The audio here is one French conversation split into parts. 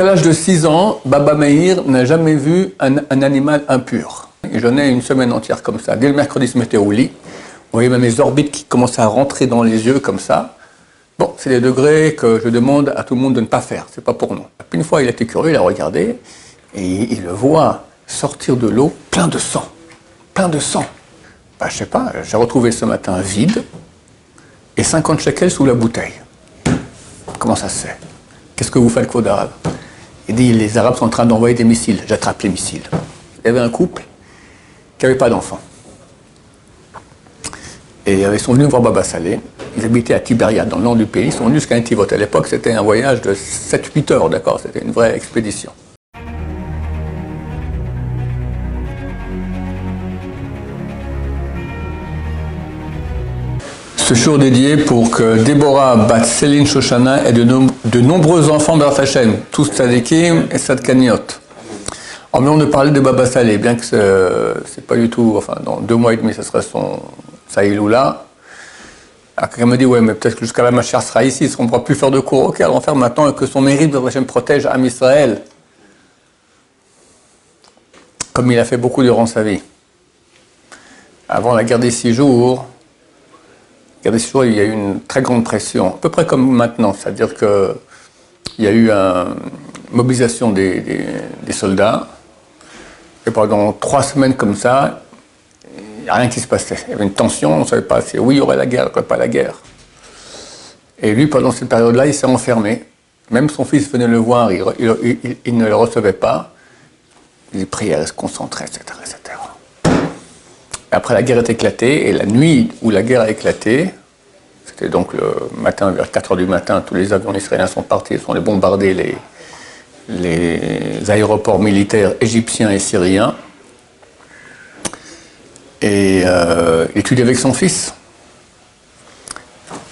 Jusqu'à l'âge de 6 ans, Baba Meir n'a jamais vu un, animal impur. J'en ai une semaine entière comme ça. Dès le mercredi, se mettait au lit. Vous voyez même les orbites qui commençaient à rentrer dans les yeux comme ça. Bon, c'est des degrés que je demande à tout le monde de ne pas faire. C'est pas pour nous. Une fois, il a été curieux, il a regardé et il le voit sortir de l'eau plein de sang. Plein de sang. Bah, je sais pas, j'ai retrouvé ce matin vide et 50 shekels sous la bouteille. Comment ça se fait? Qu'est-ce que vous faites, Claude Arabe Il dit les Arabes sont en train d'envoyer des missiles. J'attrape les missiles. Il y avait un couple qui n'avait pas d'enfant. Et ils sont venus voir Baba Salé. Ils habitaient à Tibériade, dans le nord du pays. Ils sont venus jusqu'à Intivot. À l'époque, c'était un voyage de 7-8 heures, d'accord? C'était une vraie expédition. Ce jour dédié pour que Déborah bat Céline Shoshana ait de, nom- de nombreux enfants Bert Hashem, tous Tzadikim et Sadkaniot. En même de parler de Baba Salé, bien que c'est- pas du tout, enfin dans deux mois et demi, ce sera son Saïloula. Alors quelqu'un me dit, ouais, mais peut-être que jusqu'à la Machar sera ici, on ne pourra plus faire de cours. Ok, alors faire maintenant que son mérite, Bert Hashem protège Am Israël, comme il a fait beaucoup durant sa vie. Avant la guerre des six jours, Regardez, ce jour, il y a eu une très grande pression, à peu près comme maintenant, c'est-à-dire que il y a eu une mobilisation des, soldats, et pendant trois semaines comme ça, il n'y a rien qui se passait. Il y avait une tension, on ne savait pas si oui, il y aurait la guerre, il n'y aurait pas la guerre. Et lui, pendant cette période-là, il s'est enfermé. Même son fils venait le voir, il, il- il- il ne le recevait pas. Il priait, il se concentrait, etc., etc. Après, la guerre est éclatée, et la nuit où la guerre a éclaté, c'était donc le matin, vers 4 heures du matin, tous les avions israéliens sont partis, ils sont allés bombarder les, aéroports militaires égyptiens et syriens. Et euh, il étudiait avec son fils.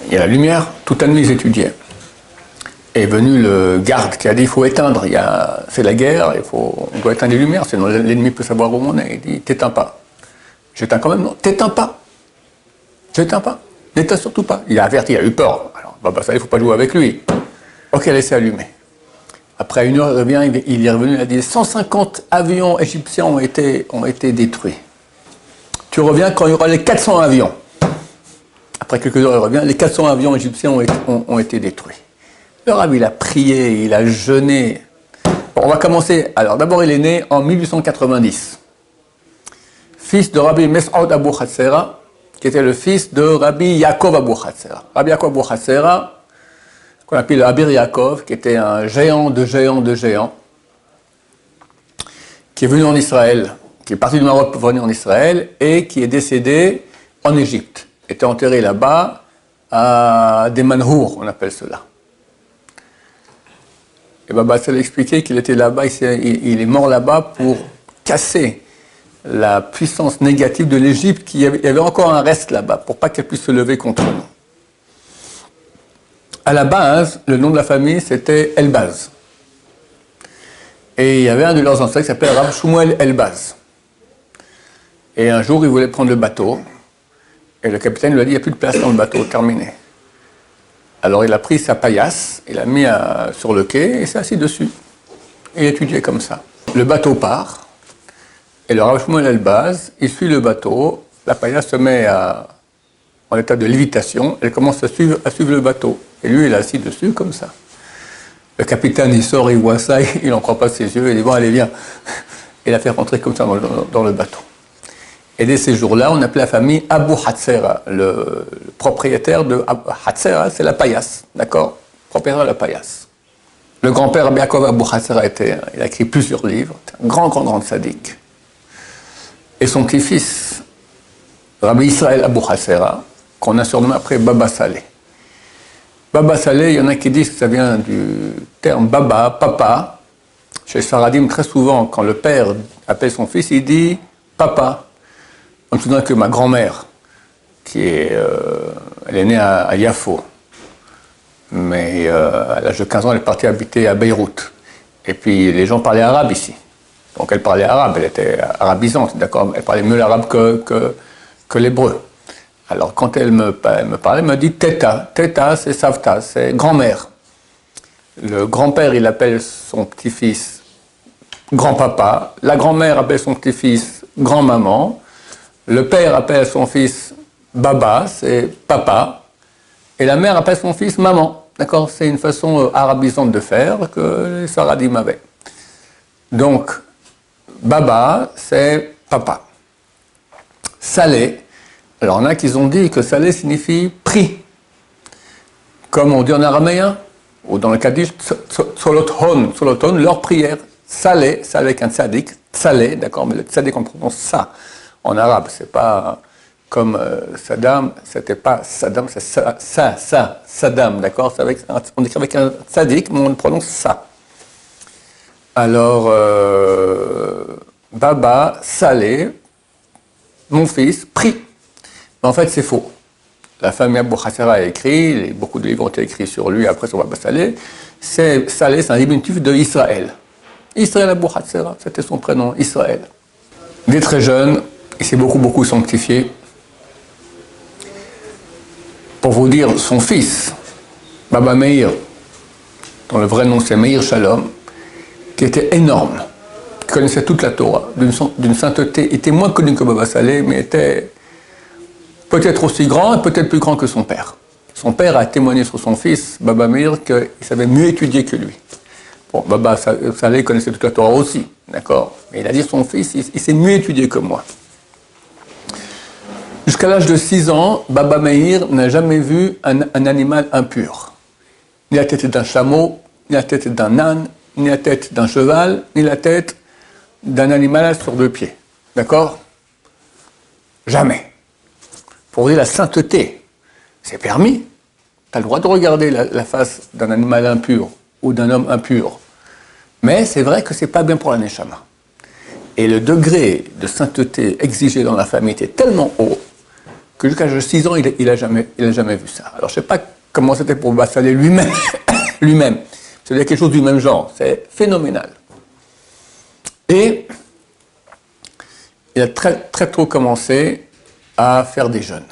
Il y a la lumière, toute la nuit ils étudiaient. Est venu le garde qui a dit il faut éteindre, c'est la guerre, il faut, on doit éteindre les lumières, sinon l'ennemi peut savoir où on est. Il dit t'éteins pas. J'éteins quand même, non, t'éteins pas. T'éteins pas. N'éteins surtout pas. Il a averti, il a eu peur. Alors, bah, bah, ça, il faut pas jouer avec lui. Ok, laissez allumer. Après une heure, il revient, il- est revenu, il a dit 150 avions égyptiens ont été, détruits. Tu reviens quand il y aura les 400 avions. Après quelques heures, il revient, les 400 avions égyptiens ont été, détruits. Le il a prié, il a jeûné. Bon, on va commencer. Alors, d'abord, il est né en 1890 fils de Rabbi Mes'ud Abu Hatzera, qui était le fils de Rabbi Yaakov Abu Hatzera. Rabbi Yaakov Abu Hatzera, qu'on appelle le Abir Yaakov, qui était un géant de géants de géants, qui est venu en Israël, qui est parti du Maroc pour venir en Israël, et qui est décédé en Égypte. Était enterré là-bas à des manhour, on appelle cela. Et Baba Sal expliqué qu'il était là-bas, il est mort là-bas pour casser la puissance négative de l'Égypte, qu'il y avait, encore un reste là-bas, pour pas qu'elle puisse se lever contre nous. À la base, le nom de la famille, c'était Elbaz. Et il y avait un de leurs ancêtres qui s'appelait Rab Shmuel Elbaz. Et un jour, il voulait prendre le bateau, et le capitaine lui a dit, il n'y a plus de place dans le bateau, terminé. Alors il a pris sa paillasse, il l'a mis à- sur le quai et s'est assis dessus. Et il étudiait comme ça. Le bateau part, et le Rav Shmuel Elbaz, il suit le bateau, la paillasse se met en état de lévitation, elle commence à suivre, le bateau. Et lui, il est assis dessus comme ça. Le capitaine, il sort, il voit ça, il n'en croit pas ses yeux, il dit bon, allez, viens. Il a fait rentrer comme ça dans le, bateau. Et dès ces jours-là, on appelait la famille Abu Hatzera. Le, propriétaire de Abu Hatzera, c'est la paillasse, d'accord? Propriétaire de la paillasse. Le grand-père Yaakov Abu Hatzera était, il a écrit plusieurs livres, un grand, grand, grand sadique. Et son petit-fils, Rabbi Israël Abu Hassera, qu'on a surnommé après Baba Saleh. Baba Saleh, il y en a qui disent que ça vient du terme Baba, papa. Chez Saradim, très souvent, quand le père appelle son fils, il dit papa. On me souvient que ma grand-mère, qui est, euh, elle est née à, à Yafo, mais euh, à l'âge de 15 ans, elle est partie habiter à Beyrouth. Et puis les gens parlaient arabe ici. Donc elle parlait arabe, elle était arabisante, d'accord Elle parlait mieux l'arabe que, que, que l'hébreu. Alors quand elle me, elle me parlait, elle me dit Teta. Teta, c'est Savta, c'est grand-mère. Le grand-père, il appelle son petit-fils grand-papa. La grand-mère appelle son petit-fils grand-maman. Le père appelle son fils baba, c'est papa. Et la mère appelle son fils maman. D'accord C'est une façon euh, arabisante de faire que les Saradim avaient. Donc, baba, c'est papa. Salé. Alors, on a qui ont dit que salé signifie prix. Comme on dit en araméen, ou dans le Kaddish, solothon, solothon, leur prière. Salé, salé avec un tzadik, salé, d'accord, mais le tzadik on prononce ça en arabe, c'est pas comme euh, Saddam, c'était pas Saddam, c'est ça, ça, ça, Saddam, d'accord? On écrit avec un tzadik, mais on prononce ça. Alors, euh, Baba, Salé, mon fils, prie. Mais en fait, c'est faux. La famille Abou Khassara a écrit, beaucoup de livres ont été écrits sur lui après sur Baba Salé. C'est, Salé, c'est un diminutif de Israël. Israël Abou Khassara, c'était son prénom, Israël. Il très jeune, il s'est beaucoup, beaucoup sanctifié. Pour vous dire, son fils, Baba Meir, dont le vrai nom c'est Meir Shalom, qui était énorme, qui connaissait toute la Torah, d'une sainteté, était moins connu que Baba Saleh, mais était peut-être aussi grand et peut-être plus grand que son père. Son père a témoigné sur son fils, Baba Meir, qu'il savait mieux étudier que lui. Bon, Baba Saleh connaissait toute la Torah aussi, d'accord Mais il a dit son fils, il, s'est mieux étudié que moi. Jusqu'à l'âge de 6 ans, Baba Meir n'a jamais vu un, un, animal impur. Ni la tête d'un chameau, ni la tête d'un âne, ni la tête d'un cheval, ni la tête d'un animal sur deux pieds. D'accord? Jamais. Pour dire la sainteté, c'est permis. Tu as le droit de regarder la, face d'un animal impur ou d'un homme impur. Mais c'est vrai que c'est pas bien pour la neshama. Et le degré de sainteté exigé dans la famille était tellement haut que jusqu'à 6 ans, il n'a jamais, jamais vu ça. Alors je ne sais pas comment c'était pour Bassalé lui-même. lui-même. C'est quelque chose du même genre. C'est phénoménal. Et il a très, très tôt commencé à faire des jeûnes.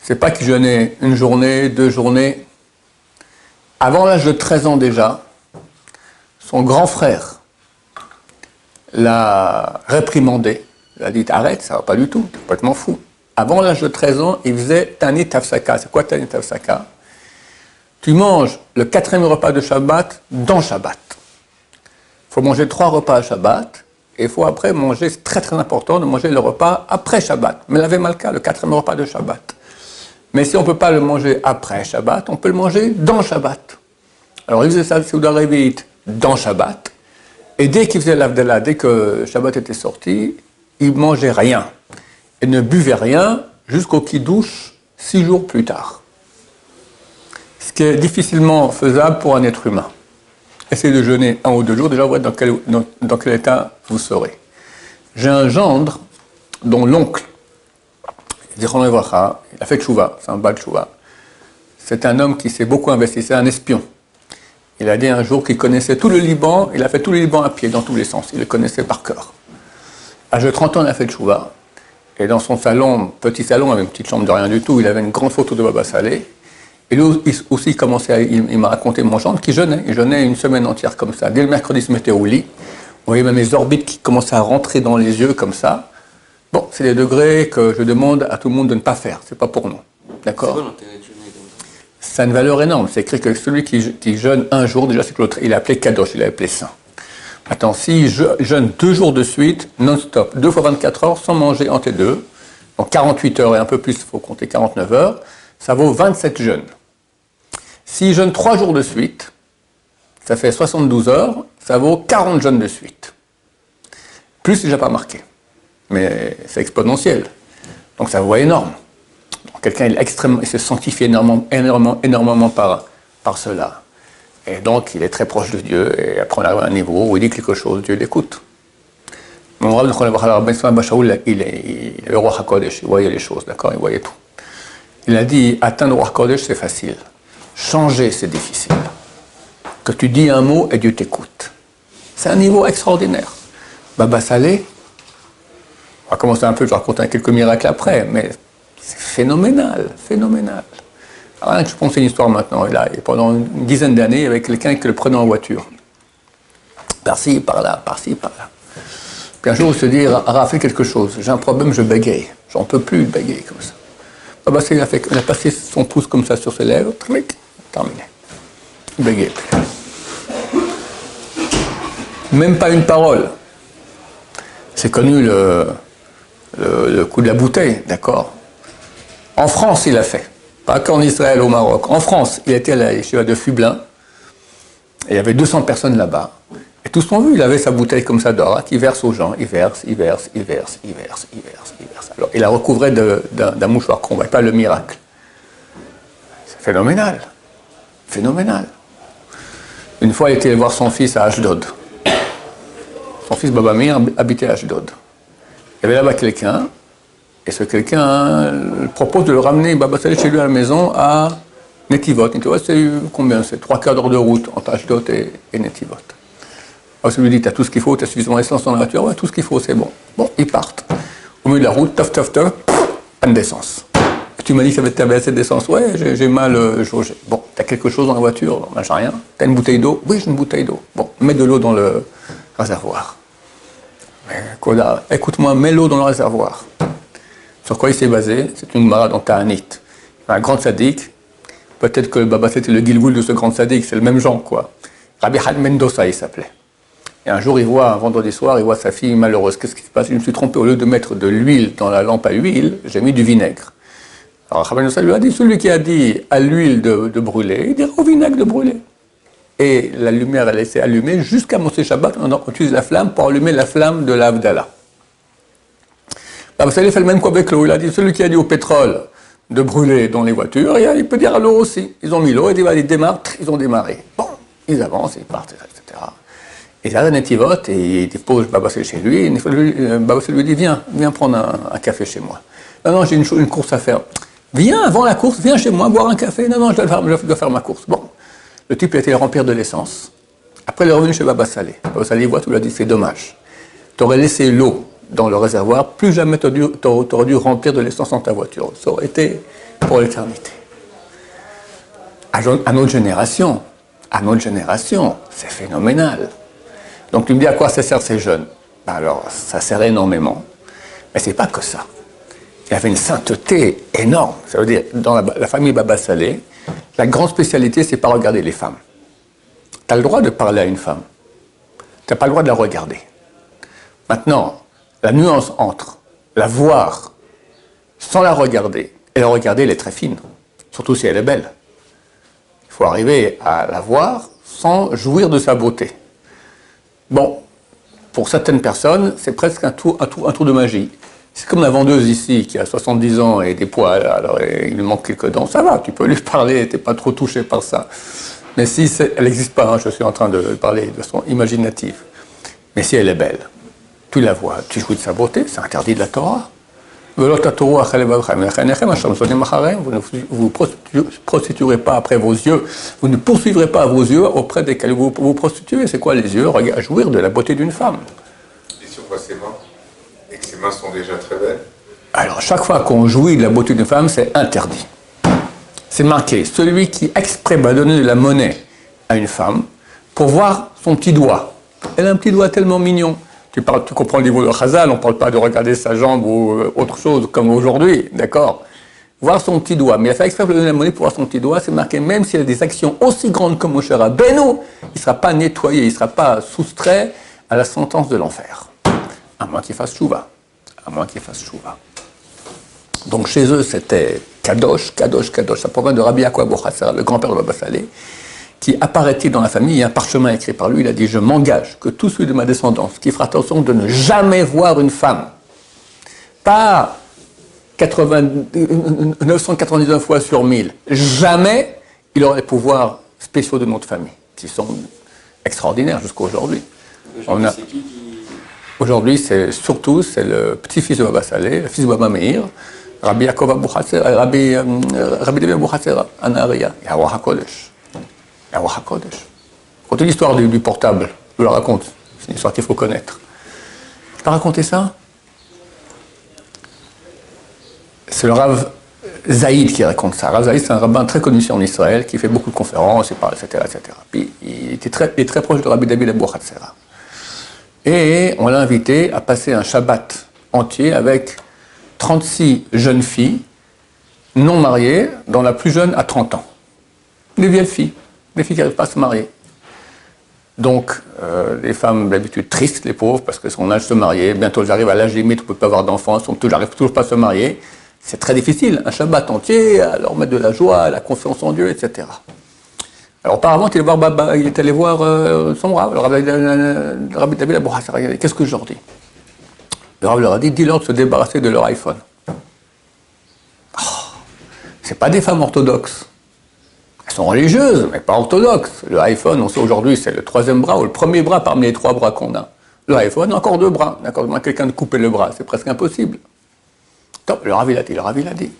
C'est pas qu'il jeûnait une journée, deux journées. Avant l'âge de 13 ans déjà, son grand frère l'a réprimandé. Il a dit arrête, ça va pas du tout, es complètement fou. Avant l'âge de 13 ans, il faisait Tani Tafsaka. C'est quoi Tani Tafsaka? Tu manges le quatrième repas de Shabbat dans Shabbat. Il faut manger trois repas à Shabbat, et il faut après manger, c'est très très important de manger le repas après Shabbat. Mais l'avait Malka, le quatrième repas de Shabbat. Mais si on ne peut pas le manger après Shabbat, on peut le manger dans Shabbat. Alors il faisait ça, le dans Shabbat, et dès qu'il faisait l'Avdallah, dès que Shabbat était sorti, il mangeait rien. Et ne buvait rien jusqu'au Kiddush six jours plus tard difficilement faisable pour un être humain. Essayez de jeûner un ou deux jours, déjà vous quel, dans, quel état vous serez. J'ai un gendre dont l'oncle, il a fait chouva, c'est un bal chouva. C'est un homme qui s'est beaucoup investi, c'est un espion. Il a dit un jour qu'il connaissait tout le Liban, il a fait tout le Liban à pied, dans tous les sens, il le connaissait par cœur. À l'âge de 30 ans, il a fait chouva, et dans son salon, petit salon, avec une petite chambre de rien du tout, il avait une grande photo de Baba Saleh, et lui aussi, commençait il, m'a raconté mon gendre qui jeûnait. Il jeûnait une semaine entière comme ça. Dès le mercredi, il se mettait au lit. On voyait même les orbites qui commençaient à rentrer dans les yeux comme ça. Bon, c'est des degrés que je demande à tout le monde de ne pas faire. C'est pas pour nous. D'accord Ça a une valeur énorme. C'est écrit que celui qui, jeûne un jour, déjà, c'est que l'autre, il a appelé Kadosh, il a appelé Saint. Attends, s'il jeûne deux jours de suite, non-stop, deux fois 24 heures, sans manger entre les deux, donc 48 heures et un peu plus, il faut compter 49 heures, ça vaut 27 jeûnes. S'il jeûne 3 jours de suite, ça fait 72 heures, ça vaut 40 jeûnes de suite. Plus, c'est déjà pas marqué. Mais c'est exponentiel. Donc ça vaut énorme. Quelqu'un, il, il se sanctifie énormément, énormément, énormément par, par cela. Et donc, il est très proche de Dieu. Et après, on arrive à un niveau où il dit quelque chose, Dieu l'écoute. Mon rab, il est le roi HaKodesh, il voyait les choses, d'accord? Il voyait tout. Il a dit, atteindre le roi HaKodesh, c'est facile. Changer, c'est difficile. Que tu dis un mot et Dieu t'écoute. C'est un niveau extraordinaire. Baba Salé, on va commencer un peu, je raconter quelques miracles après, mais c'est phénoménal, phénoménal. Rien que je pense une histoire maintenant. Et là, et pendant une dizaine d'années, avec quelqu'un qui le prenait en voiture. Par-ci, par-là, par-ci, par-là. Puis un jour, il se dit, Ara, quelque chose. J'ai un problème, je bégaye. J'en peux plus de bégayer comme ça. Ah bah, il, a fait, il a passé son pouce comme ça sur ses lèvres. Terminé. Il plus. Même pas une parole. C'est connu le, le, coup de la bouteille, d'accord En France, il a fait. Pas qu'en Israël, au Maroc. En France, il était à la yeshiva de Fublin. Et il y avait 200 personnes là-bas. Et tous l'ont vu, il avait sa bouteille comme ça d'or, hein, qui verse aux gens. Il verse, il verse, il verse, il verse, il verse, il verse. Alors, il la recouvrait d'un mouchoir qu'on ne voit pas le miracle. C'est phénoménal. Phénoménal. Une fois, il était voir son fils à Ashdod. Son fils Babamir habitait à Ashdod. Il y avait là-bas quelqu'un, et ce quelqu'un propose de le ramener Baba chez lui à la maison à Netivot. Netivot, c'est combien? C'est trois quarts d'heure de route entre Ashdod et, et Netivot. Alors, lui dit, tu as tout ce qu'il faut, tu as suffisamment d'essence dans la voiture, ouais, tout ce qu'il faut, c'est bon. Bon, ils partent. Au milieu de la route, taf, taf, taf, panne d'essence. Tu m'as dit que tu avais assez d'essence. Ouais, j'ai mal euh, Bon, tu as quelque chose dans la voiture Ben, j'ai rien. Tu as une bouteille d'eau? Oui, j'ai une bouteille d'eau. Bon, mets de l'eau dans le réservoir. Koda, écoute-moi, mets l'eau dans le réservoir. Sur quoi il s'est basé? C'est une mara dans Ta'anit. Un grand sadique. Peut-être que Baba c'était le Gilgul de ce grand sadique, c'est le même genre, quoi. Rabbi Had Mendoza, il s'appelait. Et un jour, il voit, un vendredi soir, il voit sa fille malheureuse. Qu'est-ce qui se passe? Je me suis trompé, au lieu de mettre de l'huile dans la lampe à huile, j'ai mis du vinaigre. Alors Rabbi lui a dit, celui qui a dit à l'huile de, brûler, il dira au vinaigre de brûler. Et la lumière, elle s'est allumée jusqu'à Moshe Shabbat, on utilise la flamme pour allumer la flamme de l'Avdallah. Vous savez, il fait le même coup avec l'eau. Il a dit, celui qui a dit au pétrole de brûler dans les voitures, il peut dire à l'eau aussi. Ils ont mis l'eau, et ils démarrent, ils ont démarré. Bon, ils avancent, ils partent, etc. Et là, Netivot, et il dépose Babassel chez lui, et lui dit Viens, viens prendre un, café chez moi. Non, non, j'ai une, course à faire. Viens avant la course, viens chez moi boire un café. Non, non, je dois faire, ma course. Bon, le type a été remplir de l'essence. Après, il est revenu chez Baba Salé. Baba Salé voit tout, il a dit C'est dommage. Tu aurais laissé l'eau dans le réservoir, plus jamais tu aurais dû remplir de l'essence dans ta voiture. Ça aurait été pour l'éternité. À, à notre génération, à notre génération, c'est phénoménal. Donc tu me dis à quoi ça sert ces jeunes? Ben Alors, ça sert énormément. Mais c'est pas que ça. Il y avait une sainteté énorme. Ça veut dire, dans la, famille Baba Salé, la grande spécialité, c'est pas regarder les femmes. Tu as le droit de parler à une femme. Tu n'as pas le droit de la regarder. Maintenant, la nuance entre la voir sans la regarder et la regarder, elle est très fine. Surtout si elle est belle. Il faut arriver à la voir sans jouir de sa beauté. Bon, pour certaines personnes, c'est presque un tour, un, tour, un tour de magie. C'est comme la vendeuse ici qui a 70 ans et des poils, alors il lui manque quelques dents, ça va, tu peux lui parler, tu n'es pas trop touché par ça. Mais si elle n'existe pas, hein, je suis en train de parler de façon imaginative. Mais si elle est belle, tu la vois, tu jouis de sa beauté, c'est interdit de la Torah. Vous ne vous prostituerez pas après vos yeux, vous ne poursuivrez pas vos yeux auprès desquels vous vous prostituez. C'est quoi les yeux? Jouir de la beauté d'une femme. Sur quoi Ses mains sont déjà très belles Alors, chaque fois qu'on jouit de la beauté d'une femme, c'est interdit. C'est marqué. Celui qui exprès va donner de la monnaie à une femme pour voir son petit doigt. Elle a un petit doigt tellement mignon. Tu, comprends le niveau de Chazal, on ne parle pas de regarder sa jambe ou euh, autre chose comme aujourd'hui, d'accord? Voir son petit doigt. Mais il a fait exprès de donner la monnaie pour voir son petit doigt, c'est marqué, même s'il a des actions aussi grandes comme Moshe Rabbeinu, il ne sera pas nettoyé, il ne sera pas soustrait à la sentence de l'enfer. À moins qu'il fasse chouva. À moins qu'il fasse chouva. Donc chez eux, c'était Kadosh, Kadosh, Kadosh. Ça provient de Rabbi Akwa le grand-père de Baba Saleh qui apparaît-il dans la famille, il y a un parchemin écrit par lui, il a dit, je m'engage que tout celui de ma descendance qui fera attention de ne jamais voir une femme, pas 999 fois sur 1000, jamais il aura les pouvoirs spéciaux de notre famille, qui sont extraordinaires jusqu'à aujourd'hui. Aujourd'hui, c'est surtout c'est le petit-fils de Baba Saleh, le fils de Baba Meir, Rabbi Yaakov Abu Rabbi, euh, Rabbi Devi Abu Anaria, Yahweh HaKodesh. Quand Raconte l'histoire du, du, portable. Je la raconte. C'est une histoire qu'il faut connaître. Je peux raconter ça? C'est le Rav Zaïd qui raconte ça. Rav Zaïd, c'est un rabbin très connu en Israël, qui fait beaucoup de conférences, etc. etc. Puis il était très, il est très proche de Rabbi David Abou Hatzera. Et on l'a invité à passer un Shabbat entier avec 36 jeunes filles non mariées, dont la plus jeune a 30 ans. Des vieilles filles, des filles qui n'arrivent pas à se marier. Donc, euh, les femmes d'habitude tristes, les pauvres, parce que son âge se marier, bientôt elles arrivent à l'âge limite, on ne peut pas avoir d'enfants, elles n'arrivent toujours pas à se marier. C'est très difficile, un Shabbat entier, à leur mettre de la joie, la confiance en Dieu, etc. Alors auparavant, il, Baba, il est allé voir euh, son rab, le rabbi, rabbi David Abou Hassar. Qu'est-ce que je leur dis? Le rab leur a dit, dis-leur de se débarrasser de leur iPhone. Oh, c'est pas des femmes orthodoxes. Elles sont religieuses, mais pas orthodoxes. Le iPhone, on sait aujourd'hui, c'est le troisième bras ou le premier bras parmi les trois bras qu'on a. Le iPhone, encore deux bras. D'accord Quelqu'un de couper le bras, c'est presque impossible. Top, le Rav, il a dit, le Rav, il a dit.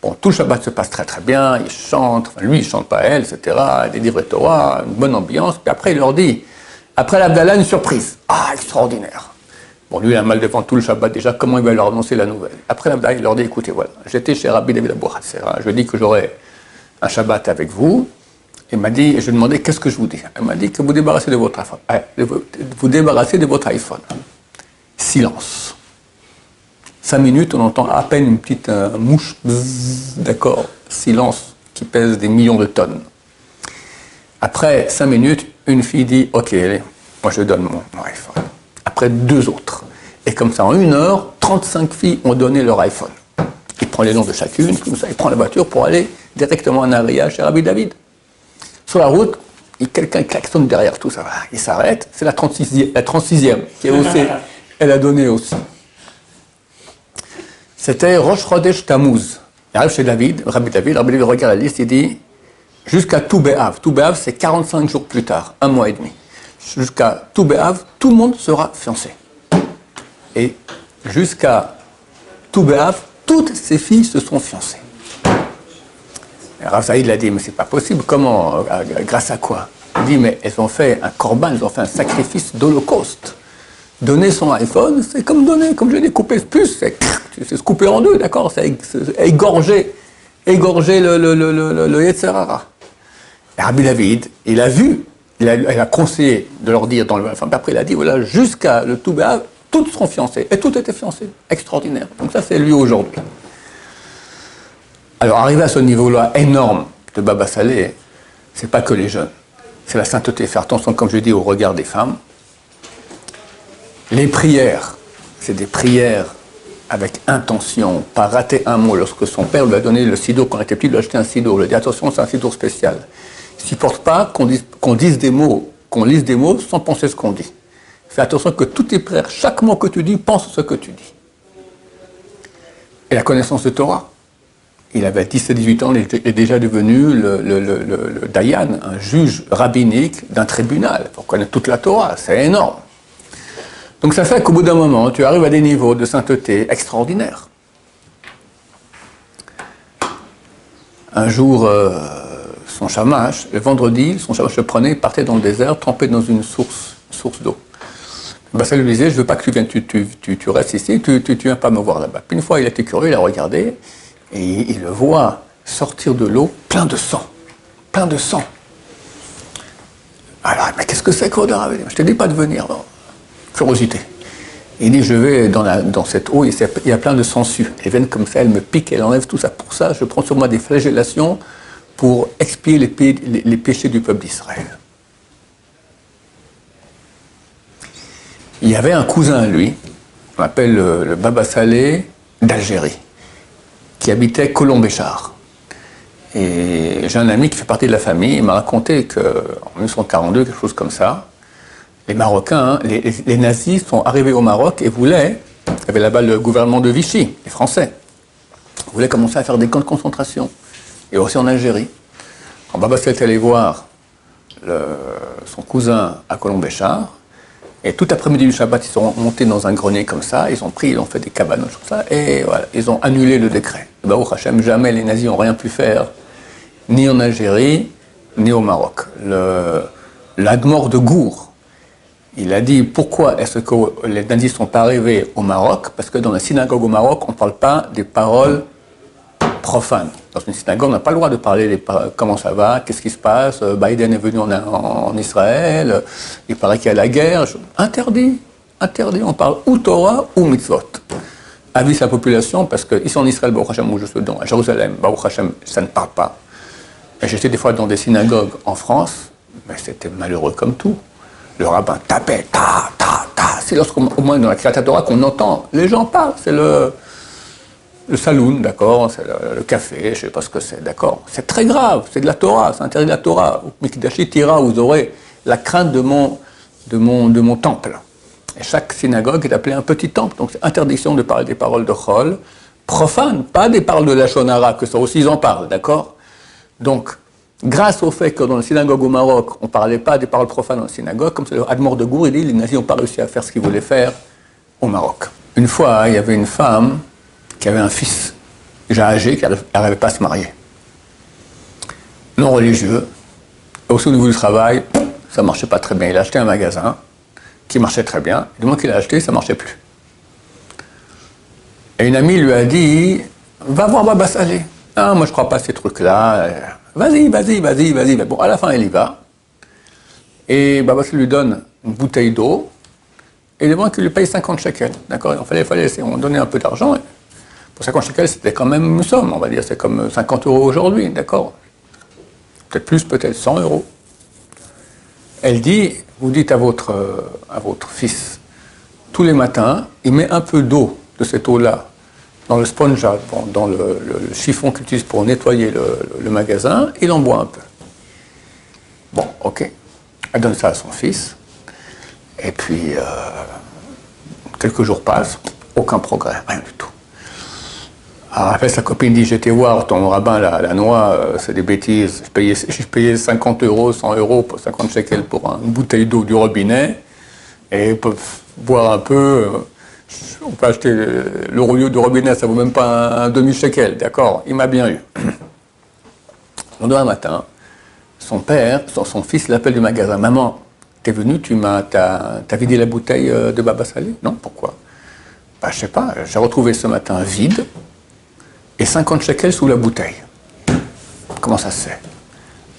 Bon, tout le Shabbat se passe très très bien, il chante, enfin, lui il chante pas elle, etc. Des livres de Torah, une bonne ambiance. Puis après il leur dit, après l'Abdallah, une surprise. Ah, extraordinaire. Bon, lui il a mal devant tout le Shabbat déjà, comment il va leur annoncer la nouvelle? Après l'Abdallah, il leur dit, écoutez, voilà, j'étais chez Rabbi David Abou je lui ai dit que j'aurais un Shabbat avec vous. Il m'a dit, et je lui ai qu'est-ce que je vous dis? Il m'a dit que vous débarrassez de votre iPhone. Eh, vous débarrassez de votre iPhone. Silence. Cinq minutes, on entend à peine une petite euh, mouche, d'accord, silence, qui pèse des millions de tonnes. Après cinq minutes, une fille dit Ok, allez, moi je donne mon, iPhone. Après deux autres. Et comme ça, en une heure, 35 filles ont donné leur iPhone. Il prend les noms de chacune, comme ça, il prend la voiture pour aller directement en Aria chez Rabbi David. Sur la route, quelqu'un klaxonne derrière tout ça. Il s'arrête, c'est la 36e, la 36e qui est aussi, elle a donné aussi. C'était Rosh Chodesh Tammuz. Il arrive chez David, Rabbi David, Rabbi David regarde la liste, il dit jusqu'à Toubéav. Toubéav, c'est 45 jours plus tard, un mois et demi. Jusqu'à Toubéav, tout le monde sera fiancé. Et jusqu'à Toubéav, toutes ces filles se sont fiancées. Rav Saïd l'a dit, mais c'est pas possible. Comment euh, Grâce à quoi? Il dit, mais elles ont fait un corban, elles ont fait un sacrifice d'holocauste. Donner son iPhone, c'est comme donner, comme je dis, couper ce puce, c'est se couper en deux, d'accord C'est égorger, égorger le, le, le, le, le Yetzerara. Et Rabbi David, il a vu, il a, conseillé de leur dire, dans le, enfin, après il a dit, voilà, jusqu'à le Toubéa, toutes seront fiancées. Et toutes étaient fiancées. Extraordinaire. Donc ça, c'est lui aujourd'hui. Alors, arriver à ce niveau-là énorme de Baba Salé, c'est pas que les jeunes. C'est la sainteté. Faire attention, comme je dis, au regard des femmes. Les prières, c'est des prières avec intention, pas rater un mot. Lorsque son père lui a donné le sido quand il était petit, il lui a acheté un sido. Il lui a dit attention, c'est un sido spécial. Il ne supporte pas qu'on dise, des mots, qu'on lise des mots sans penser ce qu'on dit. Fais attention que toutes tes prières, chaque mot que tu dis, pense ce que tu dis. Et la connaissance de Torah. Il avait 17-18 ans, il est déjà devenu le, le Dayan, un juge rabbinique d'un tribunal. Pour connaître toute la Torah, c'est énorme. Donc ça fait qu'au bout d'un moment, tu arrives à des niveaux de sainteté extraordinaires. Un jour, euh, son chamash, le vendredi, son chamash le prenait, il partait dans le désert, trempé dans une source, source d'eau. Ça lui disait, je veux pas que tu viennes, tu, tu, tu, restes ici, tu ne viens pas me voir là-bas. Puis une fois, il était curieux, il a regardé, et il le voit sortir de l'eau plein de sang. Plein de sang. Alors, mais qu'est-ce que c'est qu'odeur Je ne te dis pas de venir. Non Il dit, je vais dans, cette eau, il y a plein de sangsues. Les veines comme ça, elles me piquent, elles enlèvent tout ça. Pour ça, je prends sur moi des flagellations pour expier les, péchés du peuple d'Israël. Il y avait un cousin à lui, on l'appelle le, Baba Salé d'Algérie, qui habitait Colombéchard. Et j'ai un ami qui fait partie de la famille, il m'a raconté qu'en 1942, quelque chose comme ça, les Marocains, hein, les, nazis sont arrivés au Maroc et voulaient, il y avait là-bas le gouvernement de Vichy, les Français, voulaient commencer à faire des camps de concentration, et aussi en Algérie. Quand Baba est allé voir son cousin à Colombéchard, et tout après-midi du Shabbat, ils sont montés dans un grenier comme ça, ils ont pris, ils ont fait des cabanes comme ça, et voilà, ils ont annulé le décret. Baruch Hashem, jamais les nazis n'ont rien pu faire, ni en Algérie, ni au Maroc. L'admort de Gour, il a dit pourquoi est-ce que les nazis sont arrivés au Maroc? Parce que dans la synagogue au Maroc, on ne parle pas des paroles profane. Dans une synagogue, on n'a pas le droit de parler des, comment ça va, qu'est-ce qui se passe, Biden est venu en, Israël, il paraît qu'il y a la guerre. Interdit, interdit. On parle ou Torah ou mitzvot. Avis la population, parce qu'ici en Israël, où je suis, à Jérusalem, ça ne parle pas. J'étais des fois dans des synagogues en France, mais c'était malheureux comme tout. Le rabbin tapait, ta, ta, ta. C'est lorsqu'au moins dans la Torah qu'on entend. Les gens parlent, c'est le, le saloon, d'accord, c'est le, café, je sais pas ce que c'est, d'accord. C'est très grave, c'est de la Torah, c'est interdit de la Torah. Mikdashi tira, vous aurez la crainte de mon, de mon, de mon temple. Et chaque synagogue est appelée un petit temple, donc c'est interdiction de parler des paroles de Chol, profane, pas des paroles de la Shonara, que ça aussi ils en parlent, d'accord Donc, grâce au fait que dans la synagogue au Maroc, on ne parlait pas des paroles profanes dans la synagogue, comme c'est le Admor de Gour, il dit les nazis n'ont pas réussi à faire ce qu'ils voulaient faire au Maroc. Une fois, il y avait une femme qui avait un fils déjà âgé, qui n'arrivait pas à se marier. Non religieux. Aussi au niveau du travail, ça ne marchait pas très bien. Il a acheté un magasin qui marchait très bien. du moment qu'il a acheté, ça ne marchait plus. Et une amie lui a dit Va voir Baba Salé. Ah, moi je ne crois pas à ces trucs-là. Vas-y, vas-y, vas-y, vas-y. Bon, à la fin, elle y va. Et Baba Salé lui donne une bouteille d'eau et demande qu'il lui paye 50 shekels. D'accord? Il fallait, fallait on donnait un peu d'argent. Pour 50 shekels, c'était quand même une somme, on va dire. C'est comme 50 euros aujourd'hui, d'accord? Peut-être plus, peut-être 100 euros. Elle dit vous dites à votre, à votre fils, tous les matins, il met un peu d'eau, de cette eau-là, dans le sponge, dans le, chiffon qu'il utilise pour nettoyer le, magasin, il en boit un peu. Bon, ok. Elle donne ça à son fils. Et puis, euh, quelques jours passent, aucun progrès, rien du tout. Alors après, sa copine dit J'étais voir ton rabbin, la, la noix, euh, c'est des bêtises. Je payais, je payais 50 euros, 100 euros, pour 50 shekels pour une bouteille d'eau du robinet. Et pour boire un peu, euh, on peut acheter le rouleau du robinet, ça vaut même pas un, demi-shekel, d'accord Il m'a bien eu. Le lendemain matin, son père, son, fils l'appelle du magasin Maman, t'es venu, tu m'as, t'as, vidé la bouteille euh, de Baba Salé Non, pourquoi? Bah, Je sais pas, j'ai retrouvé ce matin vide et 50 shekels sous la bouteille. Comment ça se fait?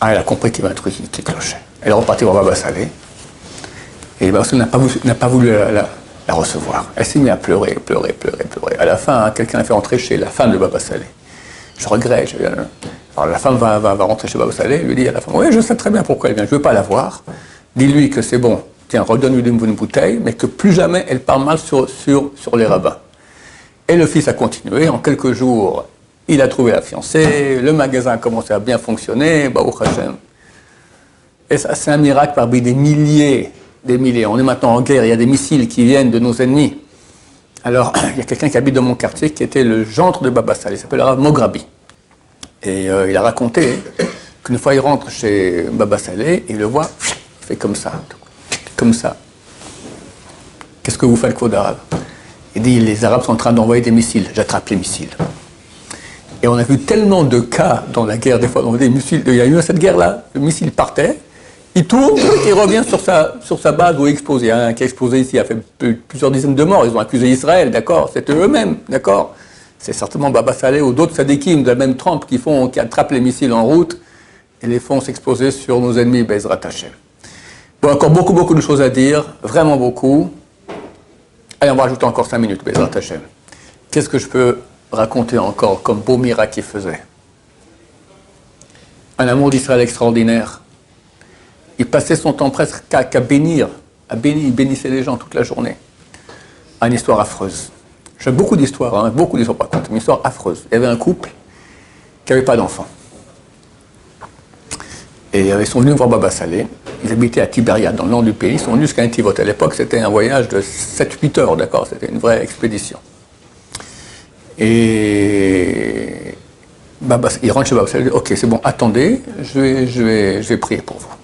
Ah, elle a compris qu'il y avait un truc qui, clochait. Elle est repartie voir Baba Salé. Et Baba Salé n'a pas voulu la, recevoir. Elle s'est mise à pleurer, pleurer, pleurer, pleurer. À la fin, hein, quelqu'un a fait rentrer chez la femme de Baba Salé. Je regrette. Alors la femme va, va, rentrer chez Baba Salé, lui dit à la femme Oui, je sais très bien pourquoi elle vient, je ne veux pas la voir. Dis-lui que c'est bon, tiens, redonne-lui une, bouteille, mais que plus jamais elle parle mal sur, sur, sur les rabbins. Et le fils a continué. En quelques jours, il a trouvé la fiancée, le magasin a commencé à bien fonctionner, bah, Hashem. Et ça, c'est un miracle parmi des milliers, des milliers. On est maintenant en guerre, il y a des missiles qui viennent de nos ennemis. Alors, il y a quelqu'un qui habite dans mon quartier qui était le gendre de Baba Saleh, il s'appelle Mograbi. Et euh, il a raconté qu'une fois il rentre chez Baba Saleh, il le voit, il fait comme ça, comme ça. Qu'est-ce que vous faites, le d'arabe il dit les Arabes sont en train d'envoyer des missiles. J'attrape les missiles. Et on a vu tellement de cas dans la guerre, des fois, des missiles. Il y a eu cette guerre-là, le missile partait, il tourne, il revient sur sa, sur sa base où il est explosé. Il a un qui a explosé ici, a fait plusieurs dizaines de morts. Ils ont accusé Israël, d'accord C'était eux-mêmes, d'accord C'est certainement Baba Saleh ou d'autres sadikim de la même trempe qui, font, qui attrapent les missiles en route et les font s'exposer sur nos ennemis, Bezrat Hashem. Bon, encore beaucoup, beaucoup de choses à dire, vraiment beaucoup. Allez, on va rajouter encore 5 minutes, Bezrat Hashem. Qu'est-ce que je peux raconter encore comme beau miracle qu'il faisait? Un amour d'Israël extraordinaire. Il passait son temps presque qu'à bénir, à bénir, il bénissait les gens toute la journée. Une histoire affreuse. J'ai beaucoup d'histoires, hein, beaucoup d'histoires par contre, une histoire affreuse. Il y avait un couple qui n'avait pas d'enfant. Et ils sont venus voir Baba Salé. Ils habitaient à Tibériade, dans le nord du pays. Ils sont venus jusqu'à Intivot. À l'époque, c'était un voyage de 7-8 heures, d'accord C'était une vraie expédition. Et Baba, il rentre chez Baba Salé. Ok, c'est bon, attendez, je vais, je, vais, je vais prier pour vous.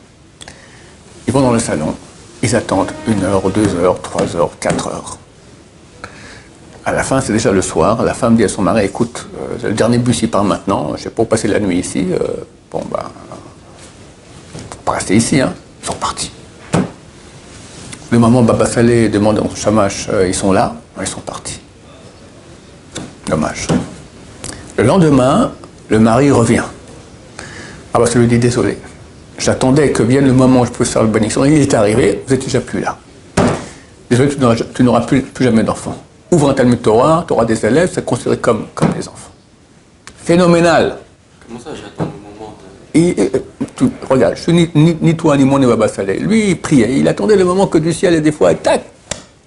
Ils vont dans le salon. Ils attendent une heure, deux heures, trois heures, quatre heures. À la fin, c'est déjà le soir. La femme dit à son mari Écoute, euh, le dernier bus il part maintenant. Je vais pas passer la nuit ici. Euh, bon, ben, pas rester ici, hein. Ils sont partis. Le moment où Baba Salé demande au chamash, euh, ils sont là, ils sont partis. Dommage. Le lendemain, le mari revient. Ah bah, ça lui dit désolé. J'attendais que vienne le moment où je peux faire le bénédiction. Il est arrivé, vous n'êtes déjà plus là. Désolé, tu n'auras plus, plus, jamais d'enfants. Ouvre un Talmud Torah, tu auras des élèves, c'est considéré comme, comme des enfants. Phénoménal. Comment ça, j'attends le moment de... regarde, je, ni, ni, toi ni moi ne va Saleh. Lui, il priait. Il attendait le moment que du ciel, et des fois, tac,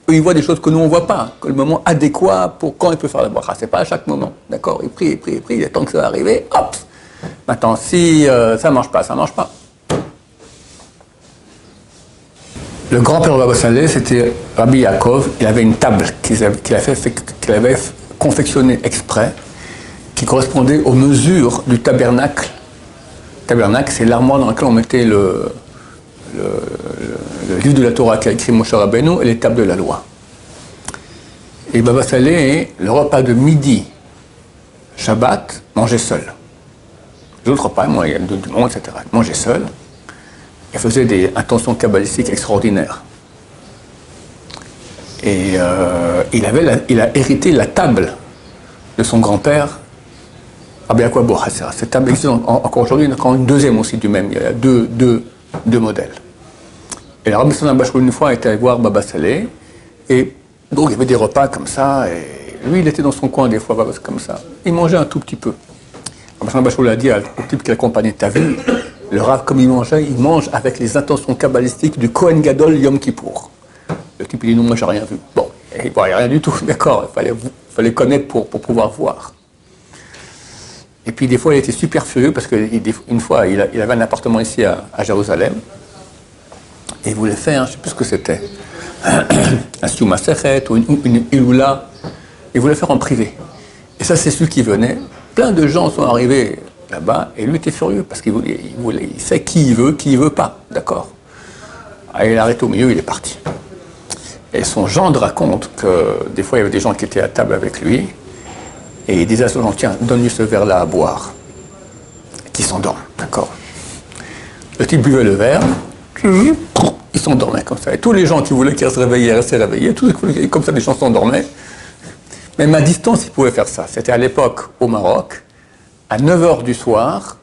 il voit des choses que nous, on ne voit pas. Que le moment adéquat pour quand il peut faire la bracha. Ce n'est pas à chaque moment. D'accord? Il prie, il prie, il prie. Il attend que ça va arriver. Hop Maintenant, si euh, ça ne marche pas, ça ne marche pas. Le grand-père de Baba c'était Rabbi Yaakov. Il avait une table qu'il avait, confectionnée exprès, qui correspondait aux mesures du tabernacle. Le tabernacle, c'est l'armoire dans laquelle on mettait le, livre de la Torah qu'a écrit Moshe Rabbeinu et les tables de la loi. Et Baba Saleh, le repas de midi, Shabbat, mangeait seul. Les autres repas, il y a du monde, etc. Mangeait seul il faisait des intentions kabbalistiques extraordinaires. Et euh, il, a hérité la table de son grand-père, Rabbi Akwabo Cette table existe encore aujourd'hui, encore une deuxième aussi du même. Il y a deux, deux, deux modèles. Et la Rabbi Bachou, une fois, était allé voir Baba Saleh, et donc il y avait des repas comme ça, et lui, il était dans son coin des fois, comme ça. Il mangeait un tout petit peu. Rabbi Bachou l'a dit au type qui l'accompagnait, t'as vu le Rav, comme il mangeait, il mange avec les intentions kabbalistiques du Kohen Gadol Yom Kippour. Le type, il dit non, moi, j'ai rien vu. Bon, il voyait rien du tout, d'accord, il fallait, fallait connaître pour, pouvoir voir. Et puis, des fois, il était super furieux parce qu'une fois, il, avait un appartement ici à, Jérusalem. Et il voulait faire, je ne sais plus ce que c'était, un Siouma ou une, une. Il voulait faire en privé. Et ça, c'est celui qui venait. Plein de gens sont arrivés là-bas, et lui était furieux parce qu'il voulait, il, sait qui il veut, qui il veut pas, d'accord ah, Il arrête au milieu, il est parti. Et son gendre raconte que des fois il y avait des gens qui étaient à table avec lui, et il disait à son gendre, tiens, donne-lui ce verre-là à boire, qui s'endorme, d'accord Le type buvait le verre, il s'endormait comme ça. Et tous les gens qui voulaient qu'il se réveillait restaient réveillés, tous, comme ça les gens s'endormaient. Même à distance, il pouvait faire ça. C'était à l'époque au Maroc, à 9h du soir,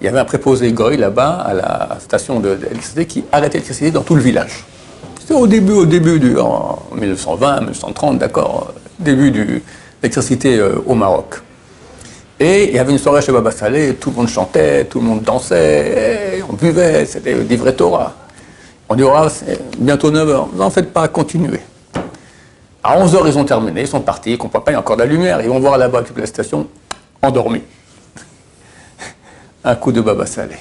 il y avait un préposé Goy là-bas, à la station d'électricité, qui arrêtait l'électricité dans tout le village. C'était au début, au début du, en 1920, 1930, d'accord, début de l'électricité euh, au Maroc. Et il y avait une soirée chez Baba Saleh, tout le monde chantait, tout le monde dansait, on buvait, c'était des vrais Torah. On dit, oh, c'est bientôt 9h, vous n'en faites pas, continuez. À 11h, ils ont terminé, ils sont partis, ils ne comprennent pas, il y a encore de la lumière, ils vont voir là-bas la station, endormis un coup de Baba Saleh.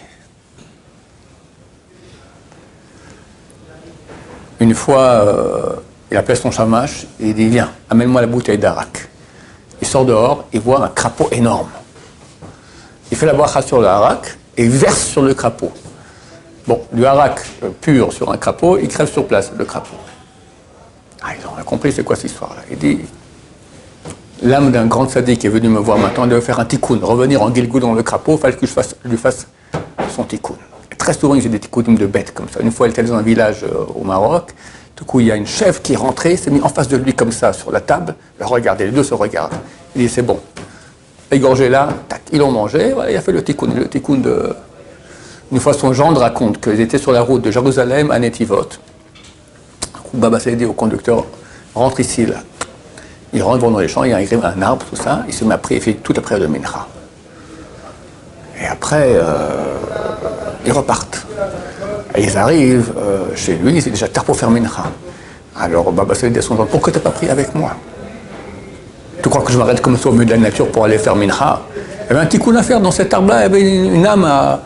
Une fois, euh, il appelle son chamache et il dit Viens, amène-moi la bouteille d'arak. Il sort dehors, il voit un crapaud énorme. Il fait la bracha sur le harak et verse sur le crapaud. Bon, du harak euh, pur sur un crapaud, il crève sur place, le crapaud. Ah, ils ont compris c'est quoi cette histoire-là? Il dit l'âme d'un grand sadique est venu me voir maintenant, devait faire un tikkun, revenir en Gilgou dans le crapaud, il fallait que je, lui fasse son tikkun. très souvent, a des tikkounim de bêtes comme ça. Une fois, elle était dans un village euh, au Maroc, du coup, il y a une chèvre qui est rentrée, s'est mis en face de lui comme ça sur la table, le regardait, les deux se regardent. Il dit c'est bon. Égorgé là, tac, ils l'ont mangé, voilà, il a fait le tikkun, le tikkun de. Une fois, son gendre raconte qu'ils étaient sur la route de Jérusalem à Netivot. Baba s'est dit au conducteur rentre ici, là. Il rentre dans les champs, il arrive un arbre, tout ça, il se met à prier, il fait toute la prière de Mincha. Et après, euh, ils repartent. Et ils arrivent euh, chez lui, c'est déjà tard pour faire Mincha. Alors Baba à son genre, pourquoi tu n'as pas prié avec moi? Tu crois que je m'arrête comme ça au milieu de la nature pour aller faire Mincha? Il y avait un petit coup d'affaire dans cet arbre-là, il y avait une, âme à,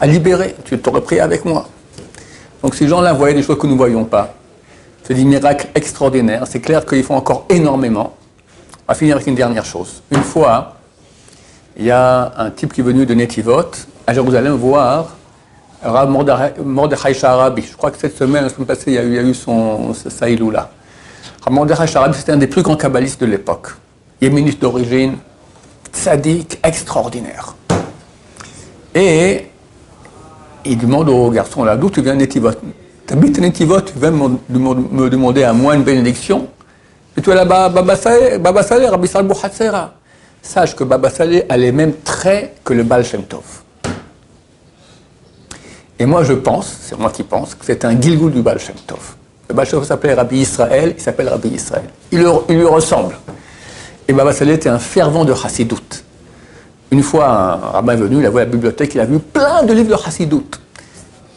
à libérer. Tu t'aurais prié avec moi. Donc ces gens-là voyaient des choses que nous ne voyons pas. C'est des miracles extraordinaires. C'est clair qu'ils font encore énormément. On va finir avec une dernière chose. Une fois, il y a un type qui est venu de Netivot à Jérusalem voir Rav Mordechai Sharabi. Je crois que cette semaine, la semaine passée, il y a eu, son Saïloula. Rav Mordechai Sharabi, c'était un des plus grands kabbalistes de l'époque. Yéméniste d'origine, sadique, extraordinaire. Et il demande au garçon là, d'où tu viens Netivot? T'habites Netivot, tu viens me demander à moi une bénédiction. Et toi là-bas, Baba Saleh, Rabbi Sal sache que Baba Saleh a les mêmes traits que le Baal Shem Tov. Et moi, je pense, c'est moi qui pense, que c'est un Gilgul du Baal Shem Tov. Le Baal Shem Tov s'appelait Rabbi Israël, il s'appelle Rabbi Israël. Il, lui ressemble. Et Baba Saleh était un fervent de Chassidoute. Une fois, un rabbin est venu, il a vu la bibliothèque, il a vu plein de livres de Chassidoute.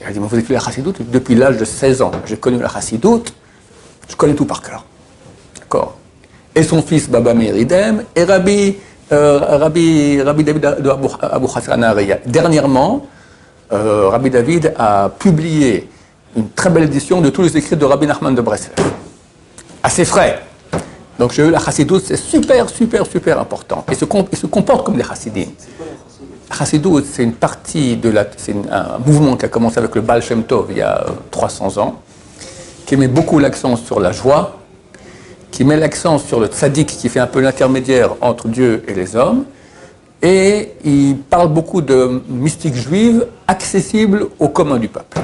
Il a dit, mais vous étudiez la Chassidoute depuis l'âge de 16 ans. J'ai connu la Chassidoute, je connais tout par cœur. D'accord Et son fils, Baba Meir Idem, et Rabbi, euh, Rabbi, Rabbi David de Abu, Abu. Dernièrement, euh, Rabbi David a publié une très belle édition de tous les écrits de Rabbi Nachman de Breslev. Assez frais. Donc j'ai eu la chassidoute, c'est super, super, super important. Et se, com- ils se comportent comme des chassidim. La chassidoute, c'est une partie de la... C'est un mouvement qui a commencé avec le Baal Shem Tov il y a euh, 300 ans, qui met beaucoup l'accent sur la joie, qui met l'accent sur le tzaddik qui fait un peu l'intermédiaire entre Dieu et les hommes, et il parle beaucoup de mystique juive accessible au commun du peuple.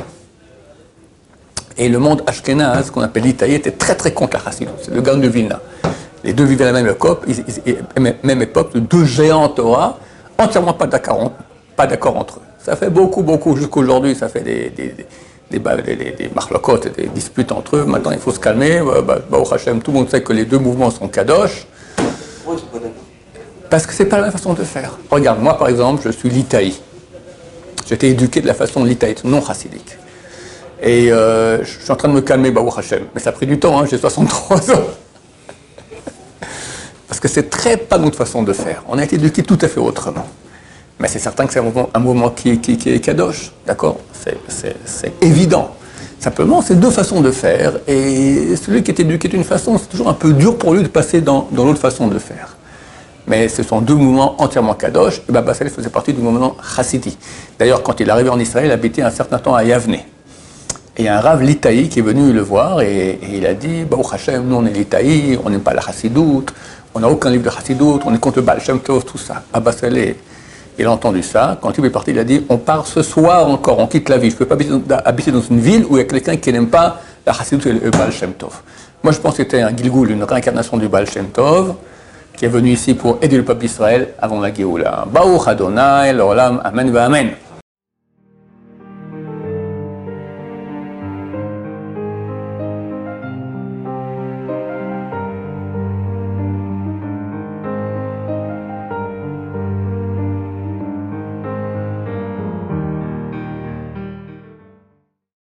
Et le monde ashkénaze, qu'on appelle l'Italie, était très très contre la chassidoute. C'est le gang de Vilna. Les deux vivaient à la même époque, même deux géants Torah, entièrement pas d'accord, d'accord entre eux. Ça fait beaucoup, beaucoup, jusqu'aujourd'hui, ça fait des, des, des, des, des- disputes entre eux. Maintenant, il faut se calmer. Bah, Hashem, tout le monde sait que les deux mouvements sont kadosh. Parce que c'est pas la même façon de faire. Regarde, moi par exemple, je suis litaï. J'étais éduqué de la façon litaïte, non chassidique. Et euh, je suis en train de me calmer, Baruch Hashem. Mais ça a pris du temps, hein, j'ai 63 ans. Parce que c'est très pas notre façon de faire. On a été éduqué tout à fait autrement. Mais c'est certain que c'est un mouvement, qui, est kadosh, d'accord? C'est- évident. Simplement, c'est deux façons de faire. Et celui qui est éduqué d'une façon, c'est toujours un peu dur pour lui de passer dans, l'autre façon de faire. Mais ce sont deux mouvements entièrement kadosh. Et Baba faisait partie du mouvement chassidi. D'ailleurs, quand il est arrivé en Israël, il habitait un certain temps à Yavne. Et il y a un Rav Litaï qui est venu le voir et, il a dit Baruch Hashem, nous on est Litaï, on n'aime pas la chassidoute, on n'a aucun livre de chassidoute, on est contre le Baal Shem Tov, tout ça. Abba il a entendu ça. Quand il est parti, il a dit On part ce soir encore, on quitte la ville. Je ne peux pas habiter dans, une ville où il y a quelqu'un qui n'aime pas la chassidoute et le Baal Shem Tov. Moi, je pense que c'était un Gilgul, une réincarnation du Baal Shem Tov, qui est venu ici pour aider le peuple d'Israël avant la Géoula. Baruch Adonai, l'Olam, Amen, Amen.